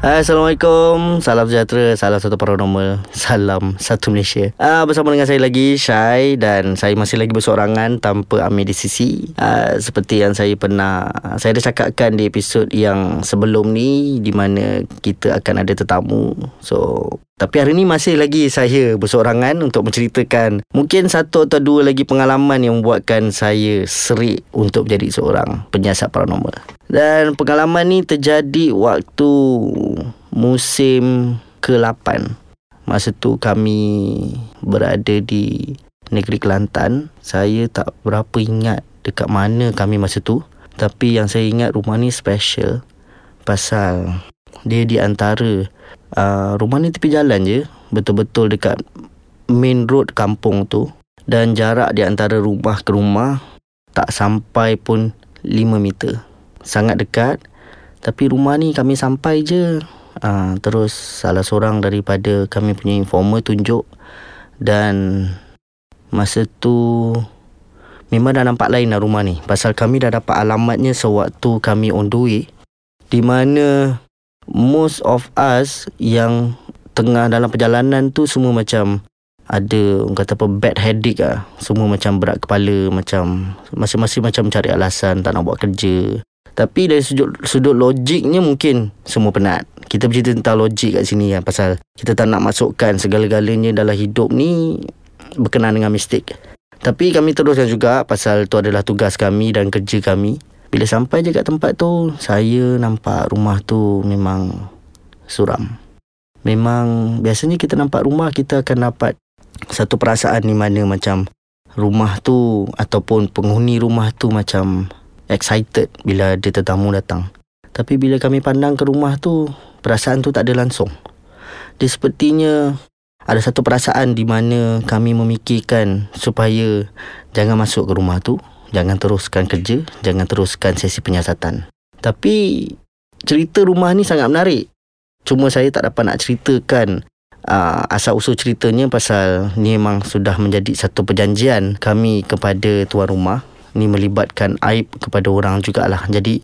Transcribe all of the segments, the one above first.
Assalamualaikum. Salam sejahtera Salam satu paranormal Salam satu Malaysia. Uh, Bersama dengan saya lagi Syai Dan saya masih lagi bersorangan Tanpa Amir di sisi uh, Seperti yang saya pernah Saya dah cakapkan di episod yang sebelum ni Di mana kita akan ada tetamu. So tapi hari ni masih lagi saya bersorangan untuk menceritakan mungkin satu atau dua lagi pengalaman yang membuatkan saya serik untuk menjadi seorang penyiasat paranormal. Dan pengalaman ni terjadi waktu musim ke-8. Masa tu kami berada di negeri Kelantan. Saya tak berapa ingat dekat mana kami masa tu. Tapi yang saya ingat rumah ni special pasal dia di antara uh, rumah ni tepi jalan je betul-betul dekat main road kampung tu dan jarak di antara rumah ke rumah tak sampai pun 5 meter sangat dekat. Tapi rumah ni kami sampai je. Uh, terus salah seorang daripada kami punya informer tunjuk. Dan masa tu memang dah nampak lain lah rumah ni. Pasal kami dah dapat alamatnya sewaktu kami on the way. Di mana most of us yang tengah dalam perjalanan tu semua macam ada orang kata apa bad headache ah semua macam berat kepala macam masing-masing macam cari alasan tak nak buat kerja tapi dari sudut sudut logiknya mungkin semua penat. Kita bercerita tentang logik kat sini kan pasal kita tak nak masukkan segala-galanya dalam hidup ni berkenaan dengan mistik. Tapi kami teruskan juga pasal tu adalah tugas kami dan kerja kami. Bila sampai je kat tempat tu Saya nampak rumah tu memang Suram. Memang Biasanya kita nampak rumah Kita akan dapat Satu perasaan di mana macam Rumah tu Ataupun penghuni rumah tu macam Excited Bila ada tetamu datang Tapi bila kami pandang ke rumah tu Perasaan tu tak ada langsung Dia sepertinya Ada satu perasaan di mana Kami memikirkan Supaya Jangan masuk ke rumah tu jangan teruskan kerja, jangan teruskan sesi penyiasatan. Tapi cerita rumah ni sangat menarik. Cuma saya tak dapat nak ceritakan uh, asal usul ceritanya pasal ni memang sudah menjadi satu perjanjian kami kepada tuan rumah. Ni melibatkan aib kepada orang jugalah. Jadi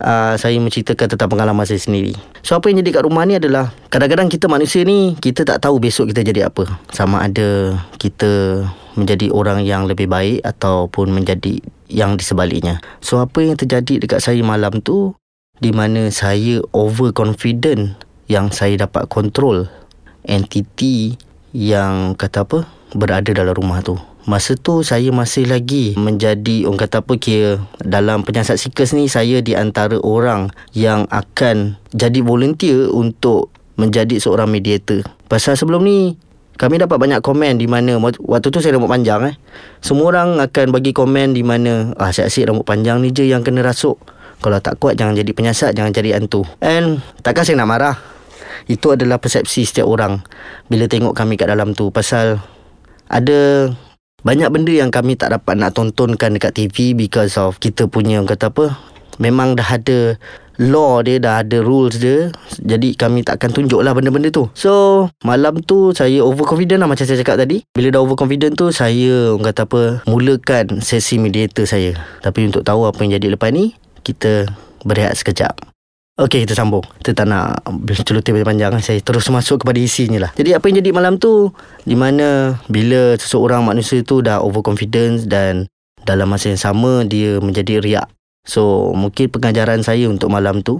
uh, saya menceritakan tentang pengalaman saya sendiri. So apa yang jadi kat rumah ni adalah kadang-kadang kita manusia ni kita tak tahu besok kita jadi apa. Sama ada kita menjadi orang yang lebih baik ataupun menjadi yang di sebaliknya. So apa yang terjadi dekat saya malam tu di mana saya overconfident yang saya dapat kontrol entiti yang kata apa berada dalam rumah tu. Masa tu saya masih lagi menjadi orang kata apa kira dalam penyiasat sikas ni saya di antara orang yang akan jadi volunteer untuk menjadi seorang mediator. Pasal sebelum ni kami dapat banyak komen di mana waktu tu saya rambut panjang eh. Semua orang akan bagi komen di mana ah asyik-asyik rambut panjang ni je yang kena rasuk. Kalau tak kuat jangan jadi penyiasat, jangan jadi hantu. And takkan saya nak marah. Itu adalah persepsi setiap orang bila tengok kami kat dalam tu pasal ada banyak benda yang kami tak dapat nak tontonkan dekat TV because of kita punya kata apa memang dah ada law dia dah ada rules dia. Jadi kami tak akan tunjuk lah benda-benda tu. So malam tu saya overconfident lah macam saya cakap tadi. Bila dah overconfident tu saya orang kata apa mulakan sesi mediator saya. Tapi untuk tahu apa yang jadi lepas ni kita berehat sekejap Okey kita sambung. Kita tak nak Celoteh panjang Saya terus masuk kepada isinya lah. Jadi apa yang jadi malam tu? Di mana Bila seseorang manusia tu Dah overconfidence Dan Dalam masa yang sama Dia menjadi riak. So mungkin pengajaran saya untuk malam tu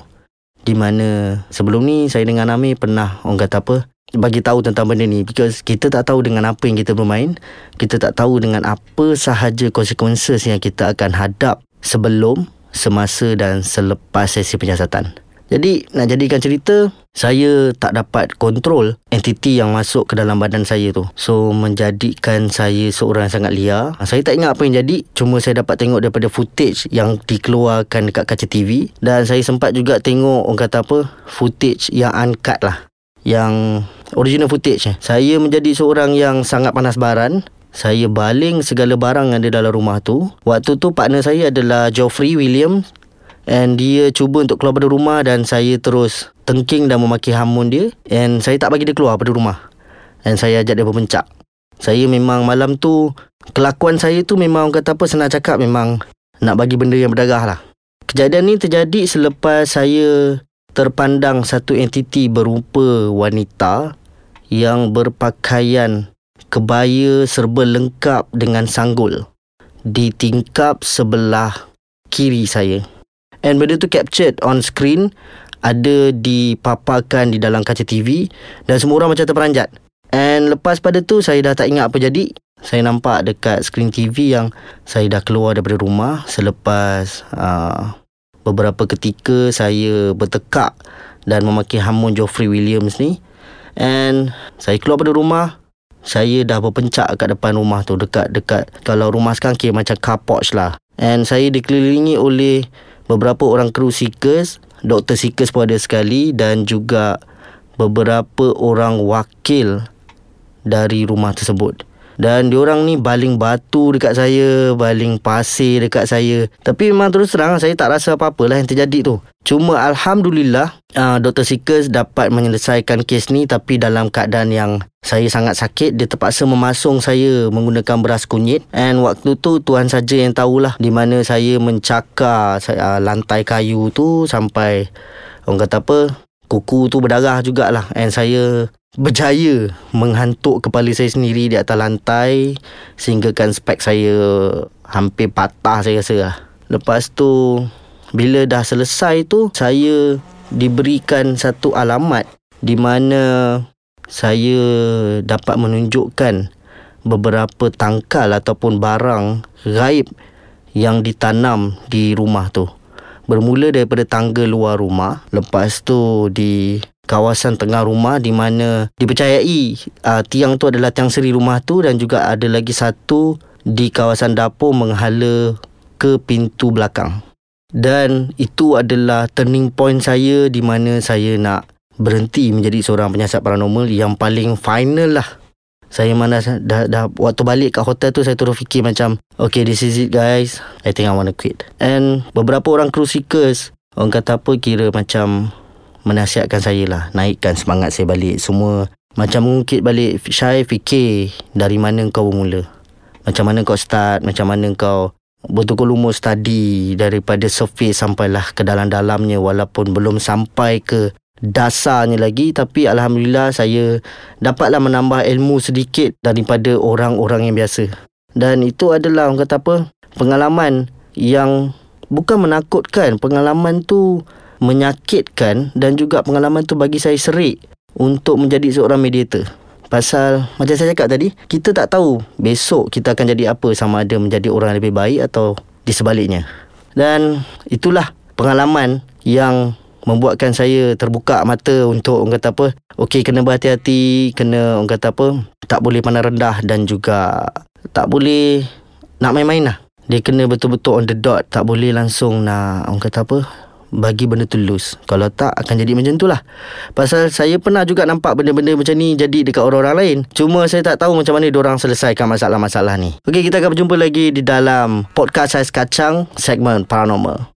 di mana sebelum ni saya dengan Ami pernah orang kata apa bagi tahu tentang benda ni. Because kita tak tahu dengan apa yang kita bermain kita tak tahu dengan apa sahaja consequences yang kita akan hadap sebelum semasa dan selepas sesi penyiasatan jadi nak jadikan cerita saya tak dapat kontrol entiti yang masuk ke dalam badan saya tu. So menjadikan saya seorang yang sangat liar. Saya tak ingat apa yang jadi. Cuma saya dapat tengok daripada footage yang dikeluarkan dekat kaca TV. Dan saya sempat juga tengok orang kata apa footage yang uncut lah. Yang original footage. Saya menjadi seorang yang sangat panas baran. Saya baling segala barang yang ada dalam rumah tu. Waktu tu partner saya adalah Geoffrey Williams And dia cuba untuk keluar dari rumah Dan saya terus tengking dan memaki hamun dia. And saya tak bagi dia keluar dari rumah. And saya ajak dia berpencak. Saya memang malam tu Kelakuan saya tu memang kata apa Senang cakap memang Nak bagi benda yang berdarah lah. Kejadian ni terjadi selepas saya terpandang satu entiti berupa wanita yang berpakaian kebaya serba lengkap dengan sanggul di tingkap sebelah kiri saya. And benda tu captured on screen ada dipaparkan di dalam kaca TV dan semua orang macam terperanjat. And lepas pada tu saya dah tak ingat apa jadi. Saya nampak dekat screen TV yang saya dah keluar daripada rumah selepas uh, beberapa ketika saya bertekak dan memaki hamun Geoffrey Williams ni. And saya keluar pada rumah, saya dah berpencak kat depan rumah tu dekat-dekat kalau rumah sekarang kira macam car porch lah. And saya dikelilingi oleh beberapa orang kru seekers, doktor seekers pun ada sekali dan juga beberapa orang wakil dari rumah tersebut. Dan diorang ni baling batu dekat saya, baling pasir dekat saya. Tapi memang terus terang saya tak rasa apa-apa lah yang terjadi tu. Cuma Alhamdulillah uh, Dr. Seekers dapat menyelesaikan kes ni tapi dalam keadaan yang saya sangat sakit. Dia terpaksa memasung saya menggunakan beras kunyit. And waktu tu Tuhan saja yang tahulah di mana saya mencakar uh, lantai kayu tu sampai orang kata apa kuku tu berdarah jugalah. And saya berjaya menghantuk kepala saya sendiri di atas lantai sehinggakan spek saya hampir patah saya rasa lah. Lepas tu bila dah selesai tu saya diberikan satu alamat di mana saya dapat menunjukkan beberapa tangkal ataupun barang gaib yang ditanam di rumah tu. Bermula daripada tangga luar rumah, lepas tu di kawasan tengah rumah di mana dipercayai uh, tiang tu adalah tiang seri rumah tu dan juga ada lagi satu di kawasan dapur menghala ke pintu belakang. Dan itu adalah turning point saya di mana saya nak berhenti menjadi seorang penyiasat paranormal yang paling final lah. Saya mana dah, dah waktu balik kat hotel tu saya terus fikir macam okay this is it guys. I think I want to quit. And beberapa orang crew seekers orang kata apa kira macam menasihatkan saya lah naikkan semangat saya balik semua macam mengungkit balik Syai fikir dari mana kau bermula macam mana kau start macam mana kau betul-betul umur study daripada surface sampailah ke dalam-dalamnya walaupun belum sampai ke dasarnya lagi tapi Alhamdulillah saya dapatlah menambah ilmu sedikit daripada orang-orang yang biasa dan itu adalah orang kata apa pengalaman yang bukan menakutkan pengalaman tu menyakitkan dan juga pengalaman tu bagi saya serik untuk menjadi seorang mediator. Pasal macam saya cakap tadi, kita tak tahu besok kita akan jadi apa sama ada menjadi orang lebih baik atau di sebaliknya. Dan itulah pengalaman yang membuatkan saya terbuka mata untuk orang kata apa, okey kena berhati-hati, kena orang kata apa, tak boleh pandang rendah dan juga tak boleh nak main-main lah. Dia kena betul-betul on the dot, tak boleh langsung nak orang kata apa, bagi benda tu loose. Kalau tak akan jadi macam tu lah. Pasal saya pernah juga nampak benda-benda macam ni jadi dekat orang-orang lain. Cuma saya tak tahu macam mana orang selesaikan masalah-masalah ni. Okey, kita akan berjumpa lagi di dalam podcast Saiz Kacang segmen Paranormal.